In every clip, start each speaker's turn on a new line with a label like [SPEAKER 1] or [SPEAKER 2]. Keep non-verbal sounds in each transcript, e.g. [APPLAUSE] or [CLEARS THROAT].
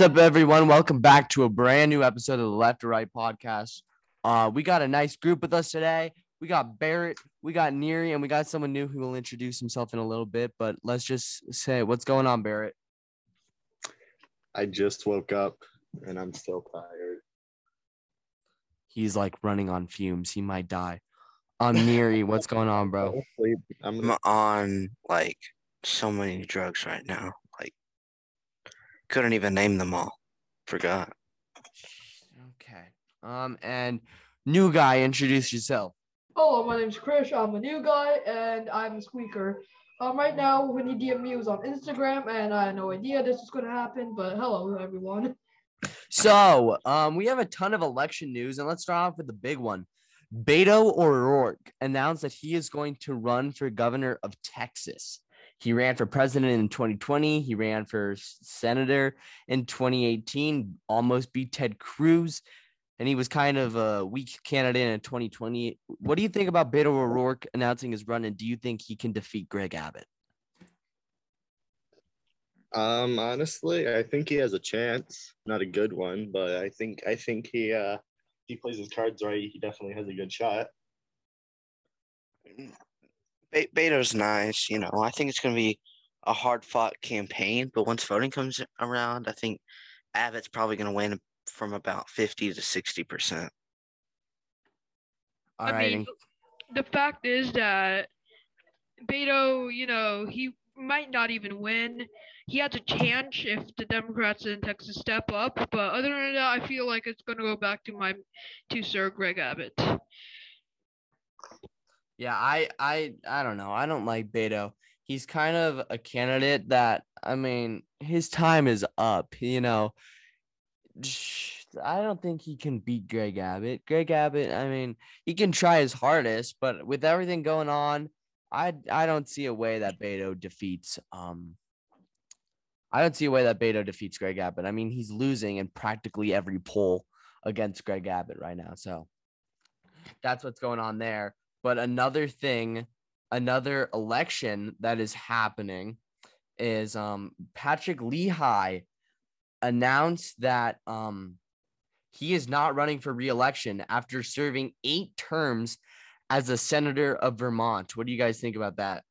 [SPEAKER 1] What's up, everyone? Welcome back to a brand new episode of the Left to Right podcast. Uh, we got a nice group with us today. We got Barrett, we got Neary, and we got someone new who will introduce himself in a little bit. But let's just say, what's going on, Barrett?
[SPEAKER 2] I just woke up and I'm still tired.
[SPEAKER 1] He's like running on fumes. He might die. I'm Neary. What's going on, bro? [LAUGHS]
[SPEAKER 2] Don't sleep. I'm
[SPEAKER 3] I'm on like so many drugs right now. Like couldn't even name them all. Forgot.
[SPEAKER 1] Okay. Um, and new guy, introduce yourself.
[SPEAKER 4] Hello, my name's Krish. I'm a new guy and I'm a squeaker. Um, right now, when you DM me, was on Instagram, and I had no idea this was going to happen. But hello, everyone.
[SPEAKER 1] So, um, we have a ton of election news, and let's start off with the big one. Beto O'Rourke announced that he is going to run for governor of Texas. He ran for president in 2020. He ran for senator in 2018, almost beat Ted Cruz, and he was kind of a weak candidate in 2020. What do you think about Beto O'Rourke announcing his run, and do you think he can defeat Greg Abbott?
[SPEAKER 2] um honestly, I think he has a chance. Not a good one, but I think I think he uh he plays his cards right, he definitely has a good shot.
[SPEAKER 3] Be- Beto's nice, you know. I think it's gonna be a hard fought campaign, but once voting comes around, I think Abbott's probably gonna win from about fifty to sixty percent.
[SPEAKER 1] All
[SPEAKER 4] I
[SPEAKER 1] right,
[SPEAKER 4] mean, the fact is that Beto, you know, he might not even win. He has a chance if the Democrats in Texas step up. But other than that, I feel like it's going to go back to my to Sir Greg Abbott.
[SPEAKER 1] Yeah, I I I don't know. I don't like Beto. He's kind of a candidate that I mean, his time is up, you know. I don't think he can beat Greg Abbott. Greg Abbott, I mean, he can try his hardest, but with everything going on, I I don't see a way that Beto defeats um I don't see a way that Beto defeats Greg Abbott. I mean, he's losing in practically every poll against Greg Abbott right now. So that's what's going on there. But another thing, another election that is happening is um Patrick Leahy announced that um he is not running for re-election after serving eight terms as a senator of Vermont. What do you guys think about that?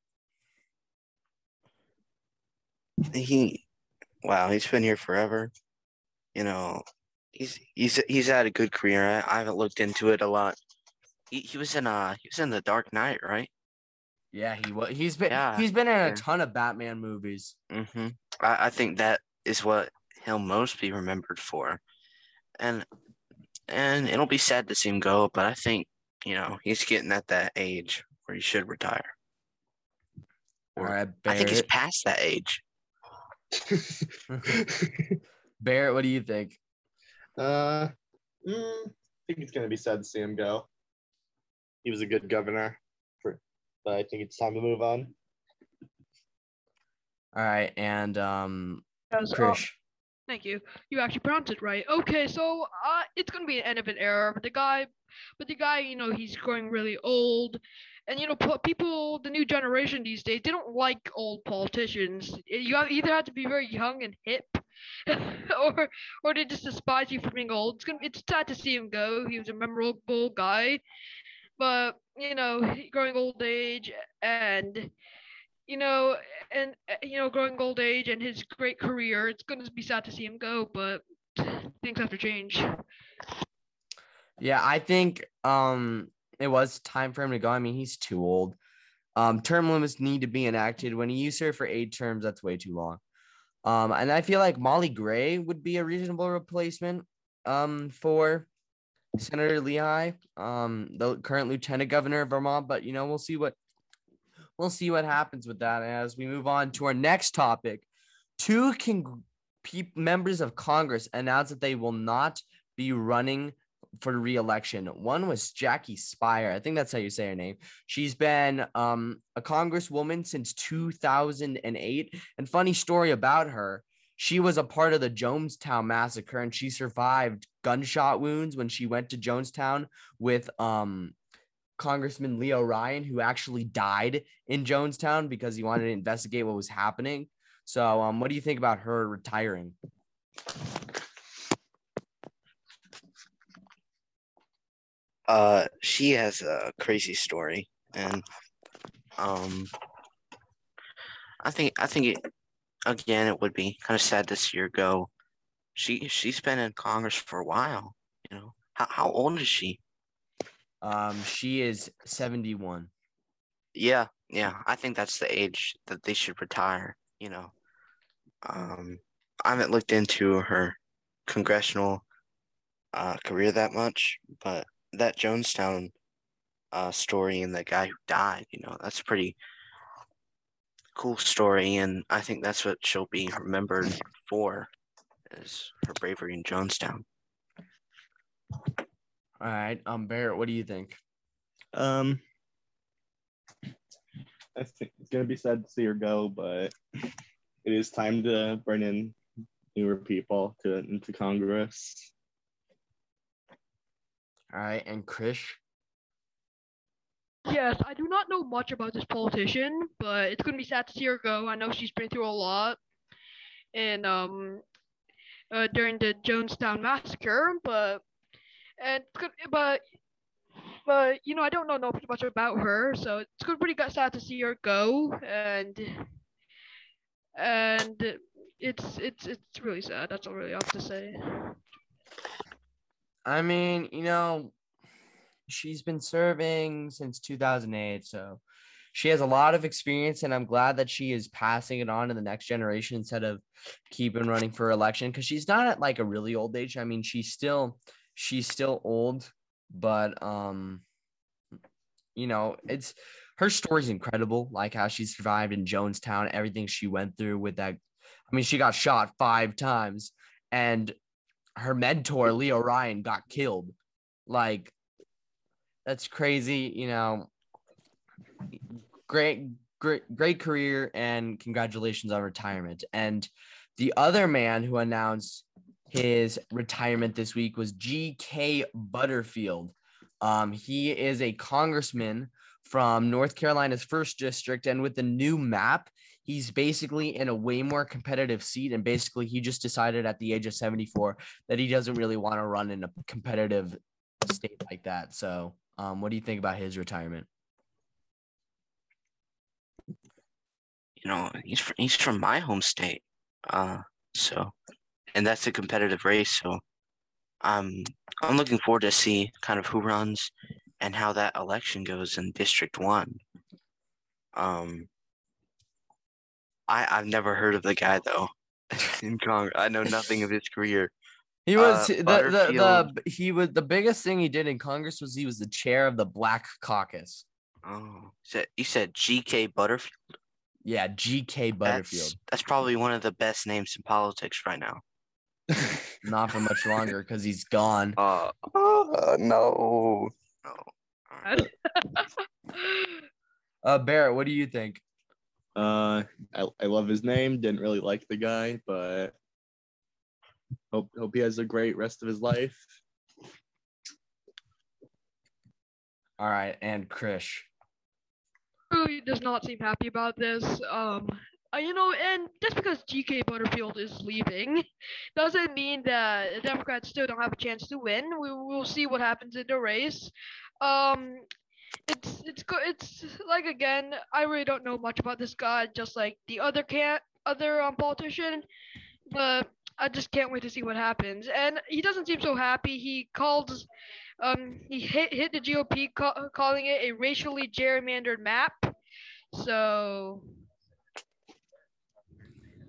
[SPEAKER 3] He wow, he's been here forever. You know, he's he's he's had a good career. I, I haven't looked into it a lot. He he was in uh he was in the Dark Knight, right?
[SPEAKER 1] Yeah, he was. He's been
[SPEAKER 3] Yeah,
[SPEAKER 1] he's been in a ton of Batman movies.
[SPEAKER 3] Mm-hmm. I, I think that is what he'll most be remembered for. And and it'll be sad to see him go, but I think, you know, he's getting at that age where he should retire.
[SPEAKER 1] All
[SPEAKER 3] Or-
[SPEAKER 1] right,
[SPEAKER 3] I think he's past that age. [LAUGHS]
[SPEAKER 1] Barrett, what do you think?
[SPEAKER 2] uh mm, I think it's gonna be sad to see him go. He was a good governor, for, but I think it's time to move on.
[SPEAKER 1] All right, and um,
[SPEAKER 4] As, uh,
[SPEAKER 1] Krish.
[SPEAKER 4] Thank you. You actually pronounced it right. Okay, so uh, it's gonna be an end of an era. But the guy, but the guy, you know, he's growing really old, and you know, people, the new generation these days, they don't like old politicians. You have, either have to be very young and hip, [LAUGHS] or or they just despise you for being old. It's gonna, it's sad to see him go. He was a memorable guy, but you know, [LAUGHS] growing old age and you know, and you know, growing old age and his great career, it's gonna be sad to see him go, but [SIGHS] things have to change.
[SPEAKER 1] Yeah, I think um it was time for him to go. I mean, he's too old. Um, term limits need to be enacted. When you serve for eight terms, that's way too long. Um, and I feel like Molly Gray would be a reasonable replacement um for Senator Leahy, um, the current lieutenant governor of Vermont. But you know, we'll see what we'll see what happens with that as we move on to our next topic. Two con- pe- members of Congress announced that they will not be running for re-election. One was Jackie Speier. I think that's how you say her name. She's been um, a congresswoman since 2008. And funny story about her, she was a part of the Jonestown massacre and she survived gunshot wounds when she went to Jonestown with um, Congressman Leo Ryan, who actually died in Jonestown because he wanted to investigate what was happening. So, um, what do you think about her retiring?
[SPEAKER 3] Uh, she has a crazy story, and um, I think I think it, again it would be kind of sad to see her go. She she's been in Congress for a while. You know how how old is she?
[SPEAKER 1] Um, she is 71.
[SPEAKER 3] Yeah, yeah. I think that's the age that they should retire. You know, um, I haven't looked into her congressional uh, career that much, but that Jonestown uh, story and the guy who died, you know, that's pretty cool story, and I think that's what she'll be remembered for, is her bravery in Jonestown.
[SPEAKER 1] All right. Um, Barrett, what do you think?
[SPEAKER 2] Um, I think it's gonna be sad to see her go, but it is time to bring in newer people to into Congress.
[SPEAKER 1] All right, and Krish.
[SPEAKER 4] Yes, I do not know much about this politician, but it's gonna be sad to see her go. I know she's been through a lot, and um, uh, during the Jonestown massacre, but and but but you know I don't know no much about her, so it's gonna be pretty sad to see her go, and and it's it's it's really sad. That's all really I have to say.
[SPEAKER 1] I mean, you know, she's been serving since 2008, so she has a lot of experience, and I'm glad that she is passing it on to the next generation instead of keeping running for election because she's not at like a really old age. I mean, she's still she's still old, but um, you know, it's her story's incredible, like how she survived in Jonestown, everything she went through with that. I mean, she got shot five times, and her mentor Leo Ryan got killed. Like that's crazy, you know. Great great great career and congratulations on retirement. And the other man who announced his retirement this week was GK Butterfield. Um, he is a congressman from North Carolina's first district, and with the new map, he's basically in a way more competitive seat. And basically, he just decided at the age of 74 that he doesn't really want to run in a competitive state like that. So, um, what do you think about his retirement?
[SPEAKER 3] You know, he's fr- he's from my home state, uh, so, and that's a competitive race. So, I'm I'm looking forward to see kind of who runs and how that election goes in District One. Um, I I've never heard of the guy though. [LAUGHS] in Congress, I know nothing of his career.
[SPEAKER 1] He was
[SPEAKER 3] Uh,
[SPEAKER 1] the, the
[SPEAKER 3] Butterfield.
[SPEAKER 1] the he was the biggest thing he did in Congress was he was the chair of the Black Caucus.
[SPEAKER 3] Oh, said you said G.K. Butterfield.
[SPEAKER 1] Yeah, G.K. Butterfield.
[SPEAKER 3] That's that's probably one of the best names in politics right now. [LAUGHS]
[SPEAKER 1] Not for much longer because he's gone.
[SPEAKER 3] Uh, uh no, no. [LAUGHS]
[SPEAKER 1] Uh, Barrett, what do you think?
[SPEAKER 2] Uh, I, I love his name. Didn't really like the guy, but hope hope he has a great rest of his life.
[SPEAKER 1] All right, and Krish.
[SPEAKER 4] really does not seem happy about this. Um, uh, you know, and just because G.K. Butterfield is leaving, doesn't mean that the Democrats still don't have a chance to win. We will see what happens in the race. Um, it's it's go- it's like again, I really don't know much about this guy, just like the other can other um, politician, but I just can't wait to see what happens. And he doesn't seem so happy. He called um, he hit hit the GOP ca- calling it a racially gerrymandered map. So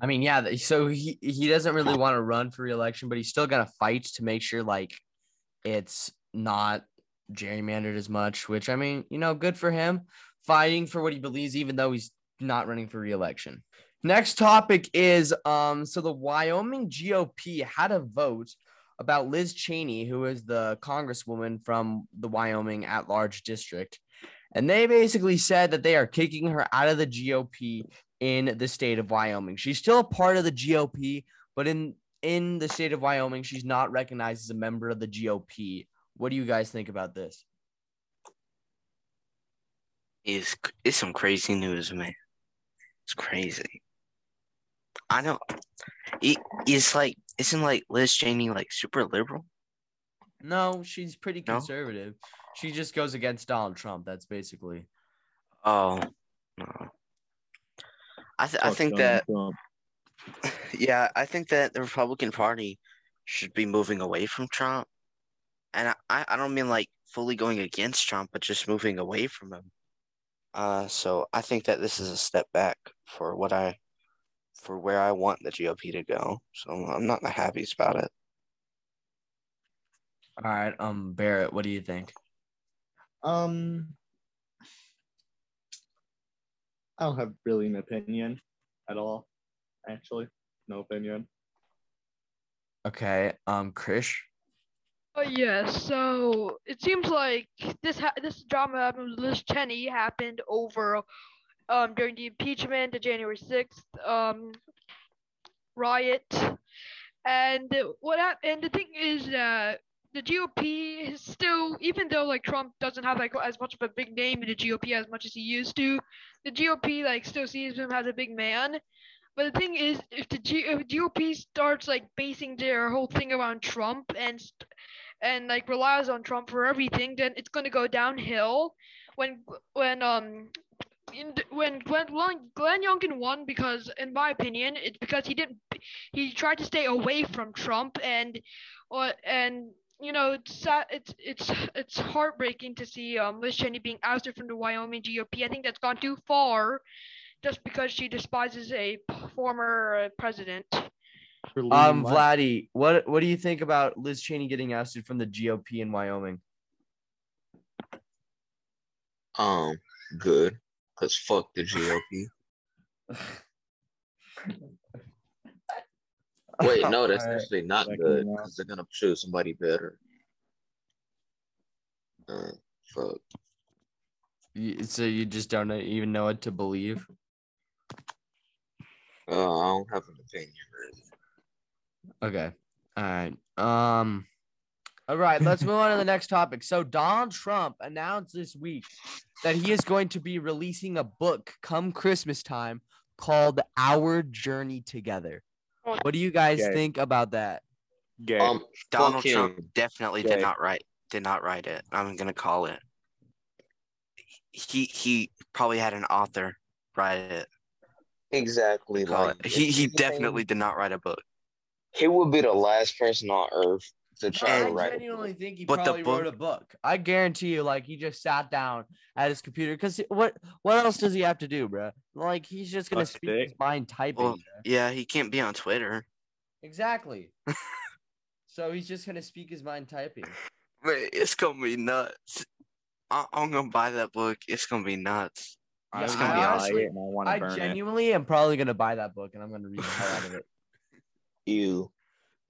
[SPEAKER 1] I mean, yeah. So he he doesn't really want to run for reelection, but he's still gonna fight to make sure like it's not gerrymandered as much. Which I mean, you know, good for him fighting for what he believes, even though he's not running for reelection. Next topic is um. So the Wyoming GOP had a vote about Liz Cheney, who is the congresswoman from the Wyoming at-large district, and they basically said that they are kicking her out of the GOP in the state of Wyoming. She's still a part of the GOP, but in in the state of Wyoming, she's not recognized as a member of the GOP. What do you guys think about this?
[SPEAKER 3] Is it's some crazy news, man. It's crazy. I know. It is like isn't like Liz Cheney like super liberal?
[SPEAKER 1] No, she's pretty
[SPEAKER 3] No?
[SPEAKER 1] conservative. She just goes against Donald Trump. That's basically.
[SPEAKER 3] Oh, no. I th- I think
[SPEAKER 5] Donald
[SPEAKER 3] that
[SPEAKER 5] Trump. [LAUGHS]
[SPEAKER 3] yeah, I think that the Republican Party should be moving away from Trump, and I- I I don't mean like fully going against Trump, but just moving away from him. Uh, so I think that this is a step back for what I for where I want the GOP to go. So I'm not the happiest about it.
[SPEAKER 1] All right, um, Barrett, what do you think?
[SPEAKER 5] Um, I don't have really an opinion at all. Actually, no opinion.
[SPEAKER 1] Okay, um, Krish.
[SPEAKER 4] Oh yeah, so it seems like this ha- this drama happened with Liz Cheney happened over um during the impeachment, the January sixth um riot, and what hap- and the thing is uh the GOP is still even though like Trump doesn't have like as much of a big name in the GOP as much as he used to, the GOP like still sees him as a big man. But the thing is, if the G- if GOP starts like basing their whole thing around Trump and and like relies on Trump for everything, then it's gonna go downhill. When when um the, when Glenn, Glenn Glenn Youngkin won because, in my opinion, it's because he didn't he tried to stay away from Trump and or and you know it's it's it's it's heartbreaking to see um Liz Cheney being ousted from the Wyoming GOP. I think that's gone too far, just because she despises a former uh, president.
[SPEAKER 1] Um,
[SPEAKER 5] left.
[SPEAKER 1] Vladdy, what what do you think about Liz Cheney getting ousted from the GOP in Wyoming?
[SPEAKER 6] Um, good. Cause fuck the GOP. Wait, no, that's
[SPEAKER 1] Alright.
[SPEAKER 6] actually not
[SPEAKER 5] Like,
[SPEAKER 6] good because they're gonna choose somebody better. Uh, fuck.
[SPEAKER 1] You- So you just don't even know what to believe.
[SPEAKER 6] Uh, I don't have an opinion really.
[SPEAKER 1] Okay. All right. Um. All right. Let's move on to the next topic. So Donald Trump announced this week that he is going to be releasing a book come Christmas time called Our Journey Together. What do you guys
[SPEAKER 5] Okay.
[SPEAKER 1] think about that?
[SPEAKER 5] Gay.
[SPEAKER 6] Um,
[SPEAKER 3] Donald
[SPEAKER 6] fuck
[SPEAKER 3] Trump
[SPEAKER 6] him.
[SPEAKER 3] definitely
[SPEAKER 5] Okay.
[SPEAKER 3] did not write did not write it. I'm gonna call it. He he probably had an author write it.
[SPEAKER 6] Exactly. Like
[SPEAKER 3] it. He he definitely did not write a book.
[SPEAKER 6] He would be the last person on earth to try
[SPEAKER 1] I
[SPEAKER 6] to write. a
[SPEAKER 1] genuinely think he
[SPEAKER 3] But the
[SPEAKER 1] probably wrote a book. I guarantee you, like he just sat down at his computer. Because what what else does he have to do, bro? Like he's just gonna
[SPEAKER 5] Suck
[SPEAKER 1] speak
[SPEAKER 5] dick.
[SPEAKER 1] his mind typing.
[SPEAKER 3] Well. Yeah, he can't be on Twitter.
[SPEAKER 1] Exactly. [LAUGHS] so he's just gonna speak his mind typing.
[SPEAKER 3] But it's gonna be nuts. I, I'm gonna buy that book. It's gonna be nuts.
[SPEAKER 5] I
[SPEAKER 3] it's gonna
[SPEAKER 5] gonna
[SPEAKER 3] be
[SPEAKER 1] honestly-
[SPEAKER 5] it and I want
[SPEAKER 1] I
[SPEAKER 5] burn it.
[SPEAKER 1] genuinely am probably gonna buy that book and I'm gonna read the hell out of it. [LAUGHS]
[SPEAKER 6] You.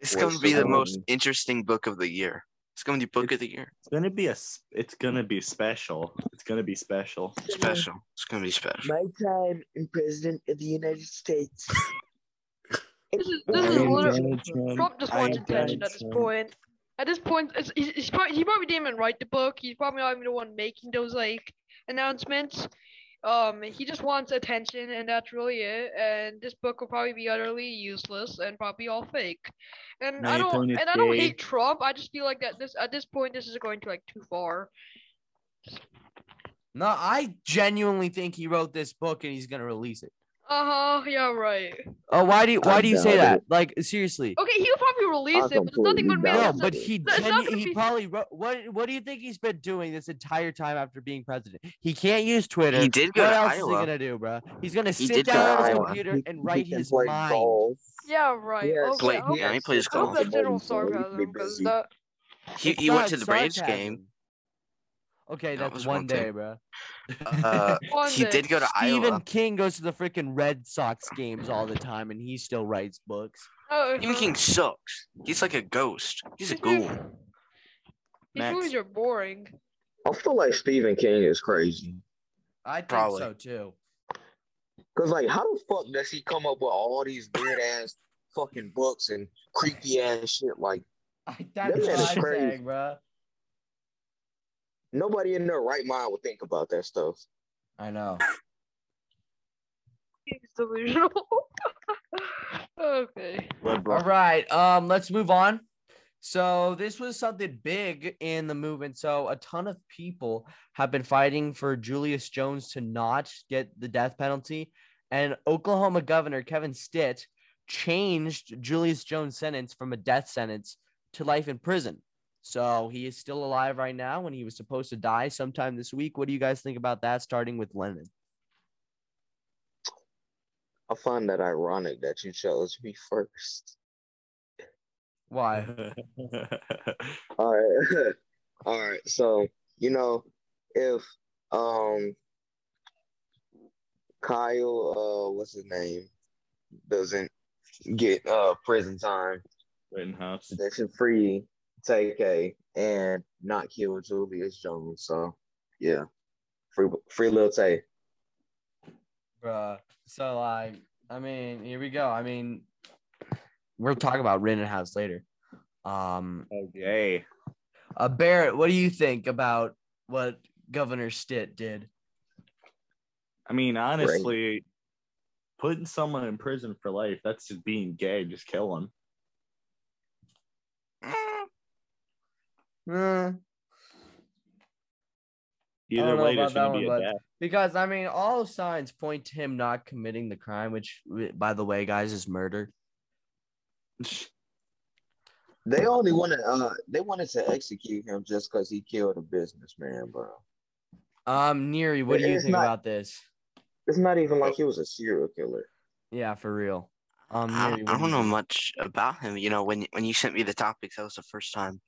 [SPEAKER 3] It's gonna be
[SPEAKER 6] the
[SPEAKER 3] the most interesting book of the year. It's gonna be book of the year.
[SPEAKER 5] It's gonna be a. It's gonna be special. It's gonna be special.
[SPEAKER 3] Special. It's gonna be special.
[SPEAKER 7] My time in President of the United States. [LAUGHS]
[SPEAKER 4] This is this is
[SPEAKER 5] am
[SPEAKER 4] literally
[SPEAKER 5] Trump.
[SPEAKER 4] Trump just
[SPEAKER 5] I
[SPEAKER 4] wants
[SPEAKER 5] am
[SPEAKER 4] attention at this point. At this point, he's, he's probably, he probably didn't even write the book. He's probably not even the one making those like announcements. Um, he just wants attention, and that's really it. And this book will probably be utterly useless and probably all fake. And
[SPEAKER 5] Now
[SPEAKER 4] I don't, and I don't
[SPEAKER 5] gay.
[SPEAKER 4] hate Trump. I just feel like that this at this point this is going to like too far.
[SPEAKER 1] No, I genuinely think he wrote this book and he's gonna release it.
[SPEAKER 4] Uh huh. Yeah. Right.
[SPEAKER 1] Oh, why do you why
[SPEAKER 7] I
[SPEAKER 1] do you say
[SPEAKER 7] doubt
[SPEAKER 1] that?
[SPEAKER 7] it.
[SPEAKER 1] Like seriously.
[SPEAKER 4] Okay, he'll probably release
[SPEAKER 7] I
[SPEAKER 4] it, but there's nothing
[SPEAKER 7] completely
[SPEAKER 4] gonna be.
[SPEAKER 1] No, but he genu- he
[SPEAKER 4] be-
[SPEAKER 1] probably wrote what what do you think he's been doing this entire time after being president? He can't use Twitter.
[SPEAKER 3] He did go
[SPEAKER 1] what
[SPEAKER 3] to
[SPEAKER 1] else is he gonna do, bro? He's gonna
[SPEAKER 3] He
[SPEAKER 1] sit
[SPEAKER 3] did go
[SPEAKER 1] down
[SPEAKER 3] to
[SPEAKER 1] at his
[SPEAKER 3] Iowa.
[SPEAKER 1] computer
[SPEAKER 7] He-
[SPEAKER 1] and write his
[SPEAKER 7] play
[SPEAKER 1] mind.
[SPEAKER 7] golf.
[SPEAKER 4] Yeah. Right.
[SPEAKER 7] Yes.
[SPEAKER 4] okay.
[SPEAKER 3] Play-
[SPEAKER 4] I
[SPEAKER 3] yeah, he plays
[SPEAKER 4] I
[SPEAKER 3] golf.
[SPEAKER 4] that's general
[SPEAKER 7] he'd
[SPEAKER 4] sarcasm because that.
[SPEAKER 3] He he went to the Braves game.
[SPEAKER 1] Okay,
[SPEAKER 3] That
[SPEAKER 1] that's
[SPEAKER 3] was
[SPEAKER 1] one
[SPEAKER 3] one
[SPEAKER 1] day, bro.
[SPEAKER 3] Uh, [LAUGHS] he did go to
[SPEAKER 1] Stephen
[SPEAKER 3] Iowa.
[SPEAKER 1] King goes to the freaking Red Sox games all the time, and he still writes books.
[SPEAKER 4] Oh,
[SPEAKER 3] Stephen King sucks. He's like a ghost. He's a ghoul.
[SPEAKER 4] These
[SPEAKER 5] Next.
[SPEAKER 4] movies are boring.
[SPEAKER 6] I feel like Stephen King is crazy.
[SPEAKER 1] I think
[SPEAKER 3] Probably.
[SPEAKER 1] so too.
[SPEAKER 6] Cause like, how the fuck does he come up with all these weird ass fucking books and creepy ass shit? Like [LAUGHS]
[SPEAKER 1] I, that's
[SPEAKER 6] man is
[SPEAKER 1] what I'm
[SPEAKER 6] crazy.
[SPEAKER 1] saying, bro.
[SPEAKER 6] Nobody in their right mind would think about that stuff.
[SPEAKER 1] I know.
[SPEAKER 4] King's delusional. [LAUGHS] okay.
[SPEAKER 1] All right. Um, let's move on So this was something big in the movement. So a ton of people have been fighting for Julius Jones to not get the death penalty, and Oklahoma Governor Kevin Stitt changed Julius Jones' sentence from a death sentence to life in prison. So he is still alive right now when he was supposed to die sometime this week. What do you guys think about that? Starting with Lennon.
[SPEAKER 6] I find that ironic that you chose me first.
[SPEAKER 1] Why? [LAUGHS]
[SPEAKER 6] All right. [LAUGHS] All right. So, you know, if um Kyle uh what's his name doesn't get uh prison time,
[SPEAKER 5] Rittenhouse.
[SPEAKER 6] they should free Tay-K and not kill Julius Jones. So yeah. Free free little Tay.
[SPEAKER 1] Bruh. So like, I mean, here we go. I mean, we'll talk about House later. Um,
[SPEAKER 5] Okay.
[SPEAKER 1] uh, Barrett, what do you think about what Governor Stitt did?
[SPEAKER 5] I mean, honestly, putting someone in prison for life, that's just being gay. Just kill him.
[SPEAKER 1] Eh,
[SPEAKER 5] Either
[SPEAKER 1] don't
[SPEAKER 5] way, there's going to be
[SPEAKER 1] one,
[SPEAKER 5] a
[SPEAKER 1] but-
[SPEAKER 5] death.
[SPEAKER 1] because I mean, all signs point to him not committing the crime, which, by the way, guys, is murder.
[SPEAKER 6] They only wanted uh they wanted to execute him just because he killed a businessman, bro.
[SPEAKER 1] Um, Neary, what do you think
[SPEAKER 6] not-
[SPEAKER 1] about this?
[SPEAKER 6] It's not even like he was a serial killer.
[SPEAKER 1] Yeah, for real. Um,
[SPEAKER 3] I, I
[SPEAKER 1] do
[SPEAKER 3] don't
[SPEAKER 1] you
[SPEAKER 3] know
[SPEAKER 1] think?
[SPEAKER 3] much about him. You know, when when you sent me the topics, that was the first time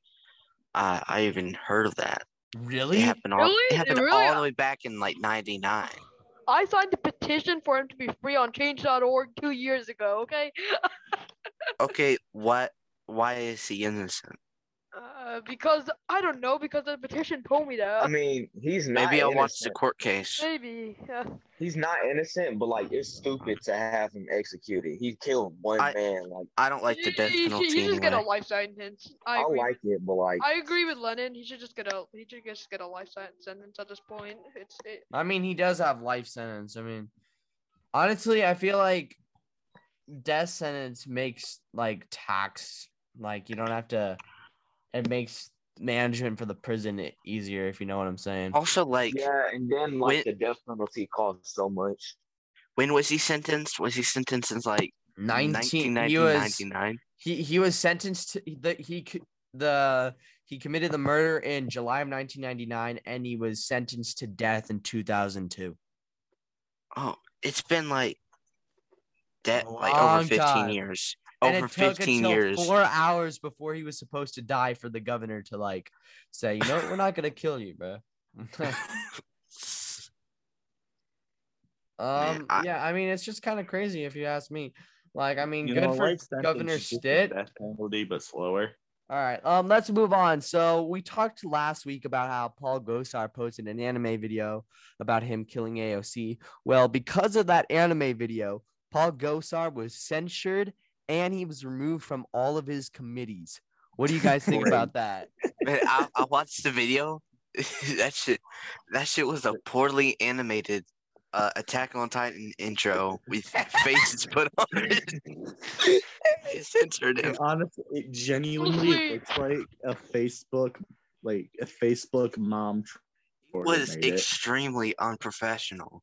[SPEAKER 3] uh, I even heard of that. It
[SPEAKER 1] Really?
[SPEAKER 3] happened all
[SPEAKER 4] Really?
[SPEAKER 3] it happened
[SPEAKER 4] Really?
[SPEAKER 3] all the way back in like '99.
[SPEAKER 4] I signed a petition for him to be free on change.org two years ago, okay? [LAUGHS]
[SPEAKER 3] Okay, what? Why is he innocent?
[SPEAKER 4] Uh, because, I don't know, because the petition told me that.
[SPEAKER 6] I mean, he's not
[SPEAKER 3] Maybe I'll watch the court case.
[SPEAKER 4] Maybe. Yeah.
[SPEAKER 6] He's not innocent, but like it's stupid to have him executed. He killed one
[SPEAKER 3] I-
[SPEAKER 6] man. Like
[SPEAKER 3] I don't like the
[SPEAKER 4] He-
[SPEAKER 3] death
[SPEAKER 4] he, should-
[SPEAKER 3] penalty
[SPEAKER 4] he should just get a life sentence. I
[SPEAKER 6] I,
[SPEAKER 4] agree.
[SPEAKER 6] like it, but like
[SPEAKER 4] I agree with Lennon. He should just get a he should just get a life sentence at this point. It's it,
[SPEAKER 1] I mean, he does have life sentence. I mean, honestly, I feel like death sentence makes like tax like you don't have to. It makes management for the prison easier if you know what I'm saying.
[SPEAKER 3] Also, like,
[SPEAKER 6] yeah, and then like
[SPEAKER 3] when-
[SPEAKER 6] the death penalty costs so much.
[SPEAKER 3] when was he sentenced? Was he sentenced since like
[SPEAKER 1] 19 he was he he was sentenced to the he c- the he committed the murder in July of 1999 and he was sentenced to death in 2002.
[SPEAKER 3] Oh, it's been like that, like over 15
[SPEAKER 1] time.
[SPEAKER 3] years.
[SPEAKER 1] And
[SPEAKER 3] Over
[SPEAKER 1] it took
[SPEAKER 3] 15
[SPEAKER 1] until
[SPEAKER 3] years.
[SPEAKER 1] four hours before he was supposed to die for the governor to like say, you know what, we're not gonna kill you, bro. [LAUGHS] [LAUGHS] um,
[SPEAKER 3] I-
[SPEAKER 1] yeah, I mean, it's just kind of crazy if you ask me. Like, I mean, good
[SPEAKER 5] know,
[SPEAKER 1] for Governor
[SPEAKER 5] is just a
[SPEAKER 1] Stitt.
[SPEAKER 5] Death penalty, but slower.
[SPEAKER 1] All right, um, let's move on. So we talked last week about how Paul Gosar posted an anime video about him killing AOC. Well, because of that anime video, Paul Gosar was censured and he was removed from all of his committees. What do you guys think about that?
[SPEAKER 3] Man, I, I watched the video. [LAUGHS] that shit, that shit was a poorly animated uh, Attack on Titan intro with faces put on [LAUGHS] it. they censored him.
[SPEAKER 5] Honestly, it genuinely
[SPEAKER 4] Sweet.
[SPEAKER 5] looks like a Facebook, like a Facebook mom.
[SPEAKER 3] It was
[SPEAKER 5] coordinated.
[SPEAKER 3] extremely unprofessional.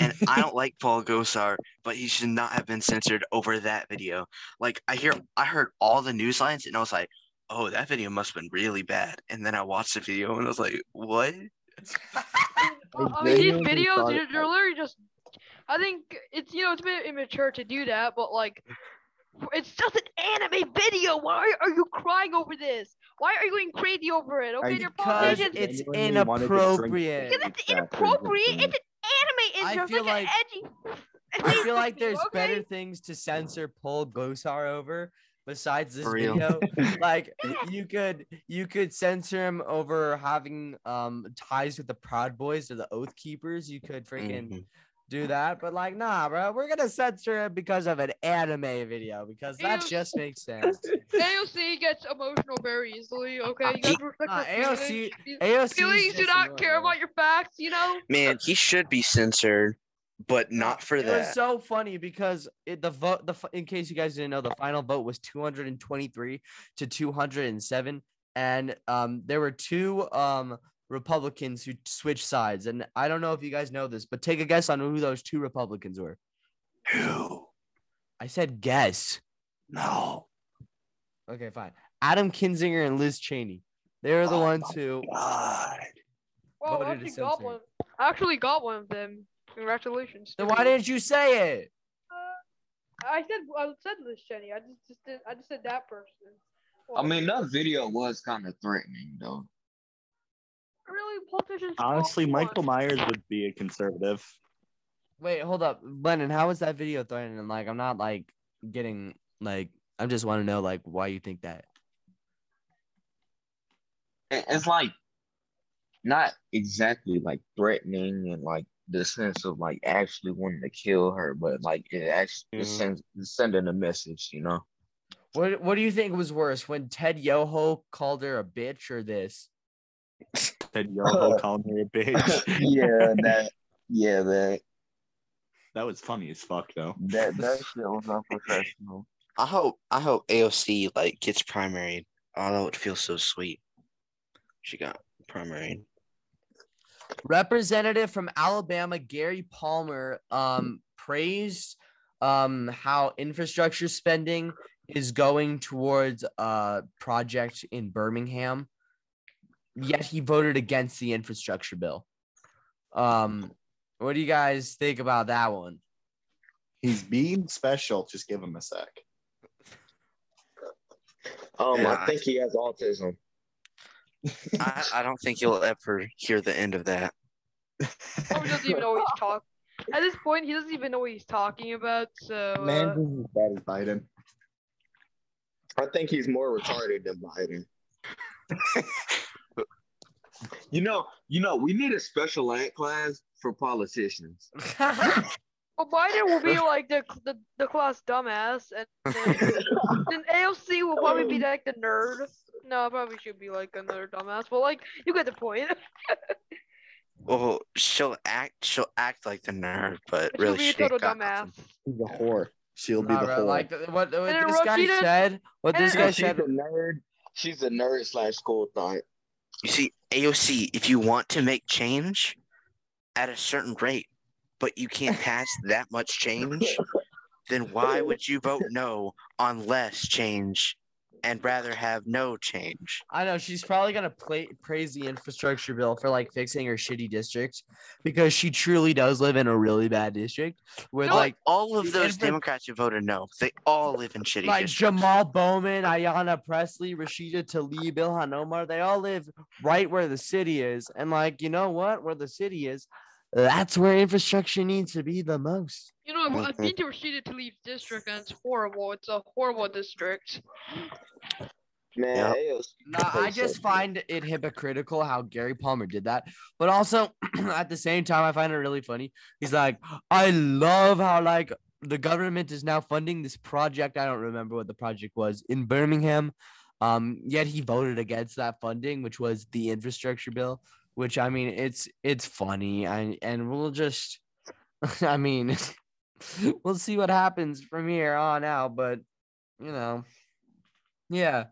[SPEAKER 3] And [LAUGHS] I don't like Paul Gosar, but he should not have been censored over that video. Like I hear I heard all the news lines and I was like, oh, that video must have been really bad. And then I watched the video and I was like, what? [LAUGHS]
[SPEAKER 4] Uh, I mean, these videos, you're, you're literally just. I think it's you know it's a bit immature to do that, but like, it's just an anime video. Why are you crying over this? Why are you going crazy over it? Okay, your
[SPEAKER 1] Because
[SPEAKER 4] politicians.
[SPEAKER 1] it's
[SPEAKER 5] genuinely wanted to drink
[SPEAKER 1] inappropriate.
[SPEAKER 4] Because it's inappropriate.
[SPEAKER 5] person.
[SPEAKER 4] It's an anime.
[SPEAKER 1] I
[SPEAKER 4] just
[SPEAKER 1] feel
[SPEAKER 4] like,
[SPEAKER 1] like-
[SPEAKER 4] edgy.
[SPEAKER 1] I feel like there's
[SPEAKER 4] okay?
[SPEAKER 1] better things to censor Paul Gosar over besides this video. [LAUGHS] like you could you could censor him over having um ties with the Proud Boys or the Oath Keepers. You could freaking
[SPEAKER 3] Mhm.
[SPEAKER 1] Do that, but like nah, bro, we're gonna censor him because of an anime video because that
[SPEAKER 4] Ew.
[SPEAKER 1] just makes sense. [LAUGHS]
[SPEAKER 4] AOC gets emotional very easily. Okay, you guys respect
[SPEAKER 1] Nah,
[SPEAKER 4] her
[SPEAKER 1] AOC
[SPEAKER 4] feelings.
[SPEAKER 1] AOC 's
[SPEAKER 4] do not care
[SPEAKER 1] annoying.
[SPEAKER 4] about your facts. You know.
[SPEAKER 3] Man, he should be censored. but not for
[SPEAKER 1] it was so funny because it, the vote the in case you guys didn't know the final vote was 223 to 207 and um there were two um republicans who switch sides and i don't know if you guys know this but take a guess on who those two republicans were
[SPEAKER 3] Who?
[SPEAKER 1] i said guess
[SPEAKER 3] No.
[SPEAKER 1] okay fine adam kinzinger and liz cheney they were the
[SPEAKER 3] Oh
[SPEAKER 1] ones who
[SPEAKER 3] God.
[SPEAKER 4] Well, I actually got one. I actually got one of them. Congratulations.
[SPEAKER 1] then why didn't you say it
[SPEAKER 4] Uh, I said I said Liz Cheney. I just just did, I just said that person.
[SPEAKER 6] I mean, that video was kind of threatening, though.
[SPEAKER 4] Really politicians.
[SPEAKER 5] Honestly, Michael
[SPEAKER 4] want.
[SPEAKER 5] Myers would be a conservative.
[SPEAKER 1] wait hold up Lennon, how was that video threatening like i'm not like getting like i just want to know like why you think that
[SPEAKER 6] It's like not exactly like threatening and like the sense of like actually wanting to kill her, but like it actually it
[SPEAKER 3] Mhm.
[SPEAKER 6] sends sending a message, you know.
[SPEAKER 1] What What do you think was worse, when Ted Yoho called her a bitch or this? [LAUGHS]
[SPEAKER 5] Said Yoho [LAUGHS] calling her a bitch. [LAUGHS]
[SPEAKER 6] yeah, that. Yeah, that.
[SPEAKER 5] That was funny as fuck though.
[SPEAKER 6] That that [LAUGHS] shit was unprofessional.
[SPEAKER 3] I hope I hope AOC like gets primaried. Oh, that would feel so sweet. She got primaried.
[SPEAKER 1] Representative from Alabama Gary Palmer um praised um how infrastructure spending is going towards a project in Birmingham. Yet he voted against the infrastructure bill. Um, what do you guys think about that one?
[SPEAKER 5] He's being special. Just give him a sec.
[SPEAKER 6] Um,
[SPEAKER 3] Yeah.
[SPEAKER 6] I think he has autism.
[SPEAKER 3] I, I don't think you'll ever hear the end of that.
[SPEAKER 4] Probably doesn't even know what he's talking. At this point, he doesn't even know what he's talking about. So uh,
[SPEAKER 5] Man, this is as bad as Biden.
[SPEAKER 6] I think he's more retarded than Biden. [LAUGHS] you know, you know, we need a special ed class for politicians. [LAUGHS]
[SPEAKER 4] well, Biden will be like the the, the class dumbass, and then, [LAUGHS] then AOC will probably be like the nerd. No, probably should be like another dumbass, but like you get the point. [LAUGHS]
[SPEAKER 3] Well, she'll act she'll act like the nerd, but
[SPEAKER 4] She'll
[SPEAKER 3] really
[SPEAKER 4] be a
[SPEAKER 3] she
[SPEAKER 4] total dumbass.
[SPEAKER 3] nothing.
[SPEAKER 5] She's a whore. She'll be
[SPEAKER 1] Nah,
[SPEAKER 5] the
[SPEAKER 1] bro,
[SPEAKER 5] whore.
[SPEAKER 1] like what, what
[SPEAKER 4] then
[SPEAKER 1] this guy
[SPEAKER 4] Rashida-
[SPEAKER 1] said, what this
[SPEAKER 4] then-
[SPEAKER 1] guy
[SPEAKER 6] she's
[SPEAKER 1] said
[SPEAKER 6] a nerd. She's a nerd slash school thought.
[SPEAKER 3] You see, AOC, if you want to make change at a certain rate, but you can't pass that much change, then why would you vote no on less change and rather have no change?
[SPEAKER 1] I know she's probably gonna play, praise the infrastructure bill for like fixing her shitty district because she truly does live in a really bad district with
[SPEAKER 4] No,
[SPEAKER 1] like
[SPEAKER 3] all of those
[SPEAKER 1] infra-
[SPEAKER 3] Democrats who voted no, they all live in shitty
[SPEAKER 1] like
[SPEAKER 3] districts.
[SPEAKER 1] Jamal Bowman, Ayanna Pressley, Rashida Tlaib, Ilhan Omar. They all live right where the city is, and like you know what, where the city is, that's where infrastructure needs to be the most.
[SPEAKER 4] You know, I've. I've been to Rashida Tlaib's district, and it's horrible. It's a horrible district.
[SPEAKER 6] Man,
[SPEAKER 3] Yep.
[SPEAKER 1] No, I just find it hypocritical how Gary Palmer did that. But also [CLEARS THROAT] at the same time, I find it really funny. He's like, I love how like the government is now funding this project. I don't remember what the project was in Birmingham. Um, yet he voted against that funding, which was the infrastructure bill. Which I mean, it's it's funny, and and we'll just, [LAUGHS] I mean, [LAUGHS] we'll see what happens from here on out. But you know, yeah.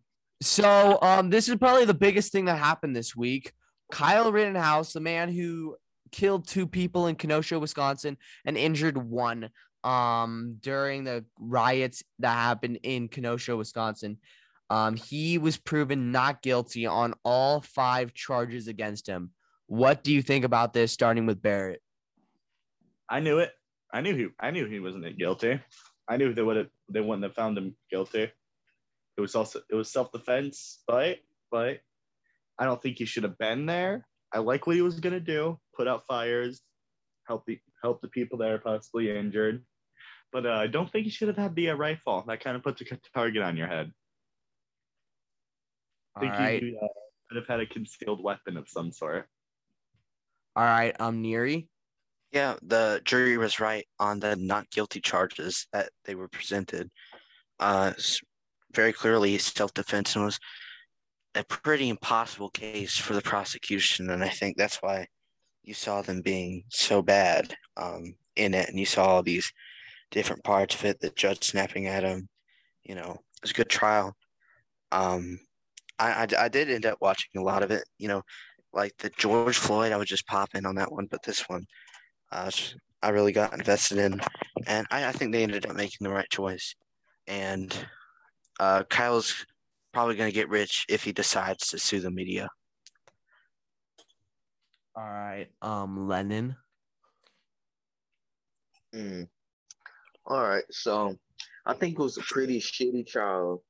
[SPEAKER 1] So um this is probably the biggest thing that happened this week. Kyle Rittenhouse, the man who killed two people in Kenosha, Wisconsin and injured one um during the riots that happened in Kenosha, Wisconsin. Um he was proven not guilty on all five charges against him. What do you think about this starting with Barrett?
[SPEAKER 5] I knew it. I knew he. I knew he wasn't guilty. I knew they would have. They wouldn't have found him guilty. It was also. It was self defense, but but I don't think he should have been there. I like what he was gonna do. Put out fires, help the help the people that are possibly injured. But uh, I don't think he should have had the uh, rifle. That kind of puts a target on your head. I
[SPEAKER 1] All
[SPEAKER 5] think
[SPEAKER 1] right.
[SPEAKER 5] he uh, could have had a concealed weapon of some sort.
[SPEAKER 1] All right, um Neary.
[SPEAKER 3] Yeah, the jury was right on the not guilty charges that they were presented. Uh, very clearly, self-defense was a pretty impossible case for the prosecution, and I think that's why you saw them being so bad. Um, in it, and you saw all these different parts of it. The judge snapping at him. You know, it was a good trial. Um, I, I I did end up watching a lot of it. You know, like the George Floyd, I was just popping on that one, but this one, uh, I really got invested in, and I, I think they ended up making the right choice. And uh, Kyle's probably going to get rich if he decides to sue the media.
[SPEAKER 1] All right. Um, Lennon.
[SPEAKER 6] Mm. All right, so I think it was a pretty shitty trial,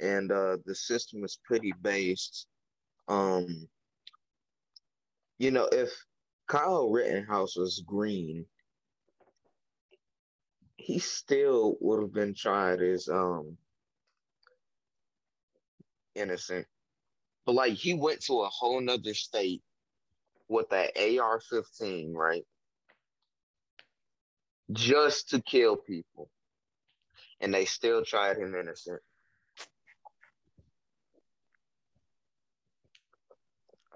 [SPEAKER 6] and uh, the system was pretty based. Um, you know, if Kyle Rittenhouse was green, he still would have been tried as um innocent. But like he went to a whole nother state with that AR-15, right? Just to kill people. And they still tried him innocent.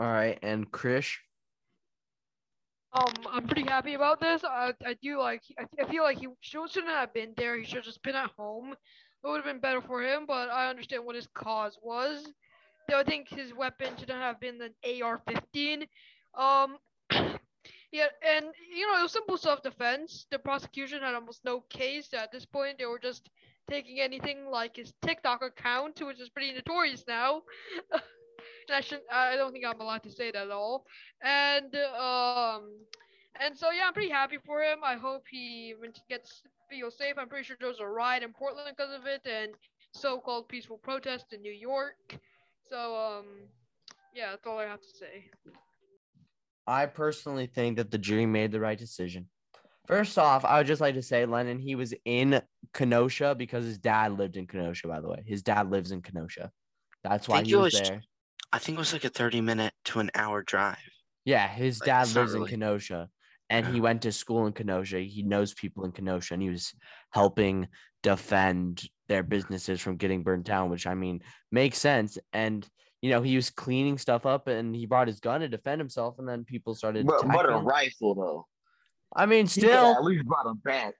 [SPEAKER 1] All right, and Krish.
[SPEAKER 4] Um, I'm pretty happy about this. I, I do like. I, I feel like he shouldn't have been there. He should have just been at home. It would have been better for him. But I understand what his cause was. Though I think his weapon shouldn't have been an AR-15. Um, [CLEARS THROAT] yeah, and you know it was simple self-defense. The prosecution had almost no case at this point. They were just taking anything like his TikTok account, which is pretty notorious now. [LAUGHS] and I shouldn't. I don't think I'm allowed to say that at all. And um, and so yeah, I'm pretty happy for him. I hope he gets feels safe. I'm pretty sure there was a riot in Portland because of it, and so-called peaceful protest in New York. So um, yeah, that's all I have to say.
[SPEAKER 1] I personally think that the jury made the right decision. First off, I would just like to say, Lennon, he was in Kenosha because his dad lived in Kenosha, by the way. His dad lives in Kenosha. That's why he was
[SPEAKER 3] was-
[SPEAKER 1] there.
[SPEAKER 3] I think it was like a 30 minute to an hour drive.
[SPEAKER 1] Yeah, his
[SPEAKER 3] Like,
[SPEAKER 1] dad
[SPEAKER 3] it's not
[SPEAKER 1] lives in Kenosha and he went to school in Kenosha. He knows people in Kenosha and he was helping defend their businesses from getting burned down, which I mean makes sense. And you know, he was cleaning stuff up and he brought his gun to defend himself, and then people started.
[SPEAKER 6] But, but a rifle though.
[SPEAKER 1] I mean,
[SPEAKER 6] He
[SPEAKER 1] still,
[SPEAKER 6] at least brought a bat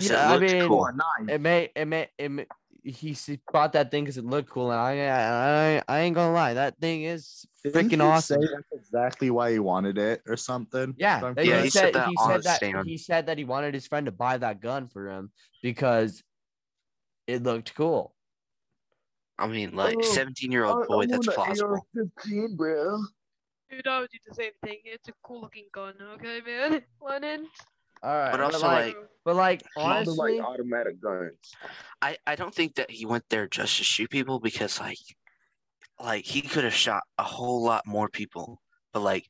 [SPEAKER 1] Yeah, I mean-
[SPEAKER 3] cool.
[SPEAKER 6] or a knife.
[SPEAKER 1] it may, it may, it may he bought that thing because it looked cool, and I, I, I ain't gonna lie, that thing is
[SPEAKER 5] Didn't
[SPEAKER 1] freaking
[SPEAKER 5] he
[SPEAKER 1] awesome.
[SPEAKER 5] Say that's exactly why he wanted it or something.
[SPEAKER 1] Yeah,
[SPEAKER 5] If I'm
[SPEAKER 1] that-
[SPEAKER 3] Yeah,
[SPEAKER 1] he
[SPEAKER 3] he
[SPEAKER 1] said,
[SPEAKER 3] said that
[SPEAKER 1] he said that he said that he wanted his friend to buy that gun for him because it looked cool.
[SPEAKER 3] I mean, like
[SPEAKER 7] Oh,
[SPEAKER 3] 17 year old boy, oh, that's plausible.
[SPEAKER 7] AR-15, bro.
[SPEAKER 4] Dude, I would do the same thing. It's a cool looking gun, okay, man? Lennon.
[SPEAKER 1] All right,
[SPEAKER 3] But
[SPEAKER 1] but,
[SPEAKER 3] also,
[SPEAKER 1] like,
[SPEAKER 3] like,
[SPEAKER 1] but like
[SPEAKER 6] All the
[SPEAKER 1] honestly,
[SPEAKER 6] like automatic guns.
[SPEAKER 3] I, I don't think that he went there just to shoot people because like like he could have shot a whole lot more people. But like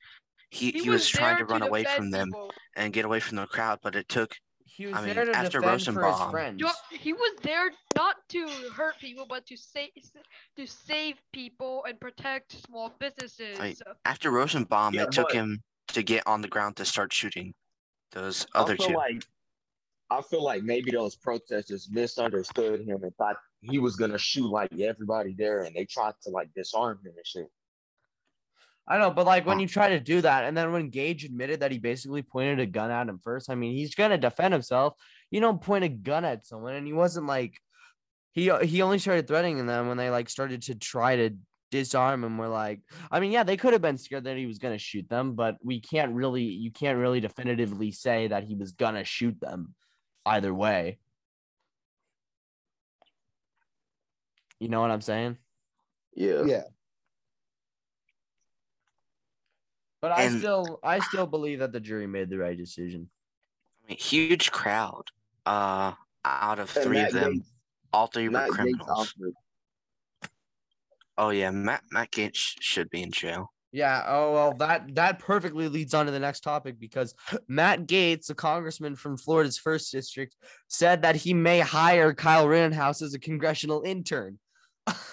[SPEAKER 3] he, he, was, trying to
[SPEAKER 4] there
[SPEAKER 3] run away
[SPEAKER 4] defend
[SPEAKER 3] from them
[SPEAKER 4] people.
[SPEAKER 3] and get away from the crowd, but it took
[SPEAKER 1] he was
[SPEAKER 3] I mean,
[SPEAKER 1] there to
[SPEAKER 3] after
[SPEAKER 1] defend for his
[SPEAKER 3] Rosenbaum-
[SPEAKER 1] friends.
[SPEAKER 4] He was there not to hurt people, but to save to save people and protect small businesses.
[SPEAKER 3] Right. after Rosenbaum,
[SPEAKER 6] Yeah,
[SPEAKER 3] it took him to get on the ground to start shooting those
[SPEAKER 6] I
[SPEAKER 3] other
[SPEAKER 6] feel
[SPEAKER 3] two.
[SPEAKER 6] like I feel like maybe those protesters misunderstood him and thought he was gonna shoot like everybody there, and they tried to like disarm him and shit.
[SPEAKER 1] I know, but like when you try to do that, and then when Gaige admitted that he basically pointed a gun at him first, I mean, he's gonna defend himself. You don't point a gun at someone, and he wasn't like he he only started threatening them when they like started to try to disarm him. We're like, I mean, yeah, they could have been scared that he was gonna shoot them, but we can't really, you can't really definitively say that he was gonna shoot them either way. You know what I'm saying?
[SPEAKER 6] Yeah.
[SPEAKER 5] Yeah.
[SPEAKER 1] But I
[SPEAKER 3] And-
[SPEAKER 1] still, I still believe that the jury made the right decision.
[SPEAKER 3] I mean, huge crowd. Uh, out of
[SPEAKER 6] And
[SPEAKER 3] three of them,
[SPEAKER 6] Gates,
[SPEAKER 3] all three were criminals.
[SPEAKER 6] Offered.
[SPEAKER 3] Oh yeah, Matt Matt Gaetz should be in jail.
[SPEAKER 1] Yeah. Oh well, that that perfectly leads on to the next topic because Matt Gaetz, a congressman from Florida's first district, said that he may hire Kyle Rittenhouse as a congressional intern.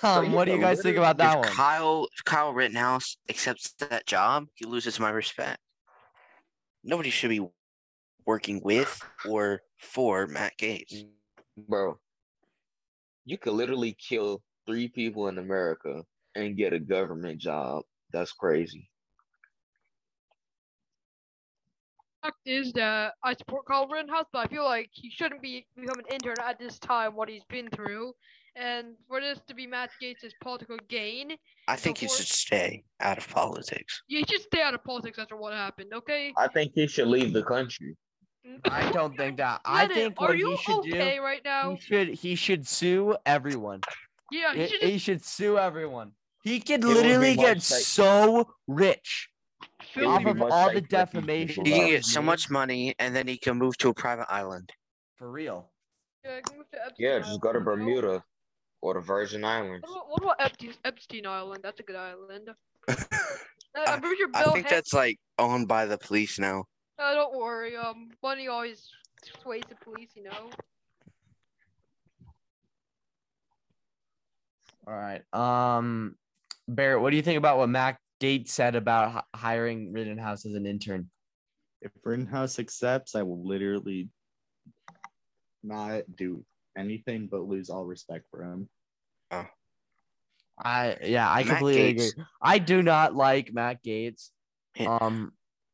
[SPEAKER 1] Um, what do you guys think about that
[SPEAKER 3] if
[SPEAKER 1] one?
[SPEAKER 3] Kyle Kyle Rittenhouse accepts that job, he loses my respect. Nobody should be working with or for Matt Gaetz.
[SPEAKER 6] Bro, you could literally kill three people in America and get a government job. That's crazy.
[SPEAKER 4] fact is that I support Kyle Rittenhouse, but I feel like he shouldn't be become an intern at this time. What he's been through, and for this to be Matt Gaetz' political gain,
[SPEAKER 3] I think he should stay out of politics.
[SPEAKER 4] you should stay out of politics after what happened. Okay.
[SPEAKER 6] I think he should leave the country. Mm.
[SPEAKER 1] I don't think that. I think
[SPEAKER 4] are
[SPEAKER 1] what
[SPEAKER 4] you
[SPEAKER 1] he should
[SPEAKER 4] okay
[SPEAKER 1] do.
[SPEAKER 4] right now?
[SPEAKER 1] He should he should sue everyone.
[SPEAKER 4] Yeah, he
[SPEAKER 1] He,
[SPEAKER 4] should
[SPEAKER 1] he should sue everyone. He could
[SPEAKER 6] It would be
[SPEAKER 1] literally
[SPEAKER 6] much
[SPEAKER 1] get
[SPEAKER 6] like-
[SPEAKER 1] so rich
[SPEAKER 4] film
[SPEAKER 1] off of
[SPEAKER 6] much
[SPEAKER 1] all
[SPEAKER 6] like
[SPEAKER 1] the
[SPEAKER 6] what these
[SPEAKER 1] defamation.
[SPEAKER 3] He
[SPEAKER 6] people
[SPEAKER 3] can get so much money and then he can move to a private island.
[SPEAKER 1] for real.
[SPEAKER 4] Yeah, move to Epstein
[SPEAKER 6] Yeah, just go to
[SPEAKER 4] Island.
[SPEAKER 6] Bermuda or the Virgin Islands.
[SPEAKER 4] What about, what about Epstein, Epstein Island? That's a good island. Uh, I'm pretty sure
[SPEAKER 3] I think
[SPEAKER 4] Hen-
[SPEAKER 3] that's like owned by the police now.
[SPEAKER 4] Uh, don't worry. Um, money always sways the police, you know.
[SPEAKER 1] All right. Um, Barrett, what do you think about what Matt Gaetz said about hi- hiring Rittenhouse as an intern?
[SPEAKER 5] If Rittenhouse accepts, I will literally not do anything but lose all respect for him.
[SPEAKER 1] I yeah, I
[SPEAKER 3] Matt
[SPEAKER 1] completely
[SPEAKER 3] Gaetz.
[SPEAKER 1] agree. I do not like Matt
[SPEAKER 3] Gaetz.
[SPEAKER 1] Um,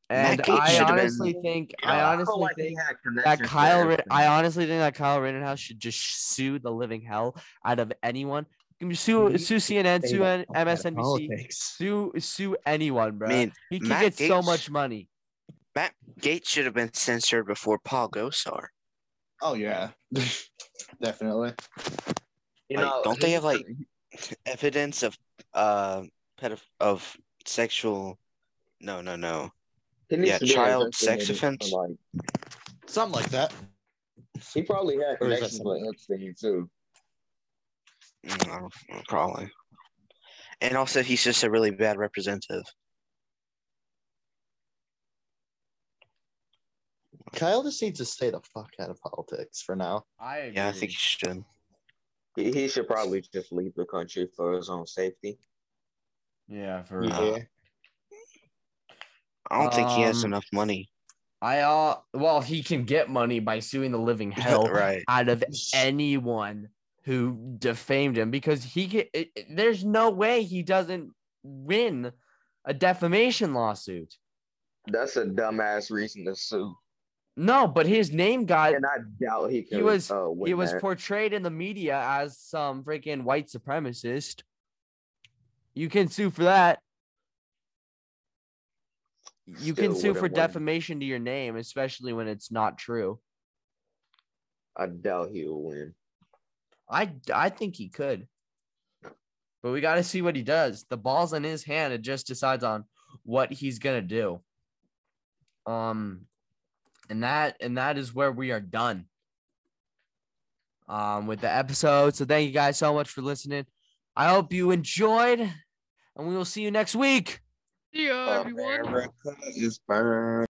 [SPEAKER 1] and I
[SPEAKER 3] should've been-
[SPEAKER 1] honestly think
[SPEAKER 6] You know,
[SPEAKER 1] I honestly
[SPEAKER 6] like
[SPEAKER 1] think that Kyle. I honestly think that Kyle Rittenhouse should just sue the living hell out of anyone. You sue sue CNN,
[SPEAKER 5] Stay
[SPEAKER 1] sue N-
[SPEAKER 5] fuck
[SPEAKER 1] MSNBC,
[SPEAKER 5] politics.
[SPEAKER 1] sue sue anyone, bro.
[SPEAKER 3] I mean,
[SPEAKER 1] he can
[SPEAKER 3] Matt
[SPEAKER 1] get so much money.
[SPEAKER 3] Matt Gaetz should have been censored before Paul Gosar.
[SPEAKER 5] Oh yeah, [LAUGHS] definitely.
[SPEAKER 6] You
[SPEAKER 3] Like,
[SPEAKER 6] know,
[SPEAKER 3] don't they have like [LAUGHS] evidence of uh pedoph- of sexual? No, no, no. yeah, child sex offense?
[SPEAKER 6] Like,
[SPEAKER 5] Something like that.
[SPEAKER 6] he probably had
[SPEAKER 5] Or is that
[SPEAKER 6] connections with Epstein too.
[SPEAKER 3] I don't probably. And also, he's just a really bad representative.
[SPEAKER 5] Kyle just needs to stay the fuck out of politics for now.
[SPEAKER 1] I agree.
[SPEAKER 3] Yeah, I think he should.
[SPEAKER 6] He, he should probably just leave the country for his own safety.
[SPEAKER 1] Yeah, for
[SPEAKER 5] Yeah.
[SPEAKER 1] real.
[SPEAKER 3] I don't think he has
[SPEAKER 1] Um,
[SPEAKER 3] enough money.
[SPEAKER 1] I uh well he can get money by suing the living [LAUGHS] hell
[SPEAKER 3] right.
[SPEAKER 1] out of anyone who defamed him because he can, it, it- there's no way he doesn't win a defamation lawsuit.
[SPEAKER 6] That's a dumbass reason to sue,
[SPEAKER 1] No, but his name got
[SPEAKER 6] and I doubt he can.
[SPEAKER 1] he was
[SPEAKER 6] uh,
[SPEAKER 1] he was
[SPEAKER 6] that.
[SPEAKER 1] portrayed in the media as some freaking white supremacist. You can sue for that. You can sue for
[SPEAKER 6] wouldn't
[SPEAKER 1] defamation to your name, especially when it's not true.
[SPEAKER 6] I doubt he'll win.
[SPEAKER 1] I I think he could. But we got to see what he does. The ball's in his hand. It just decides on what he's going to do. Um and that and that is where we are done. Um with the episode. So thank you guys so much for listening. I hope you enjoyed and we will see you next week.
[SPEAKER 4] See ya, everyone.
[SPEAKER 6] America is burned.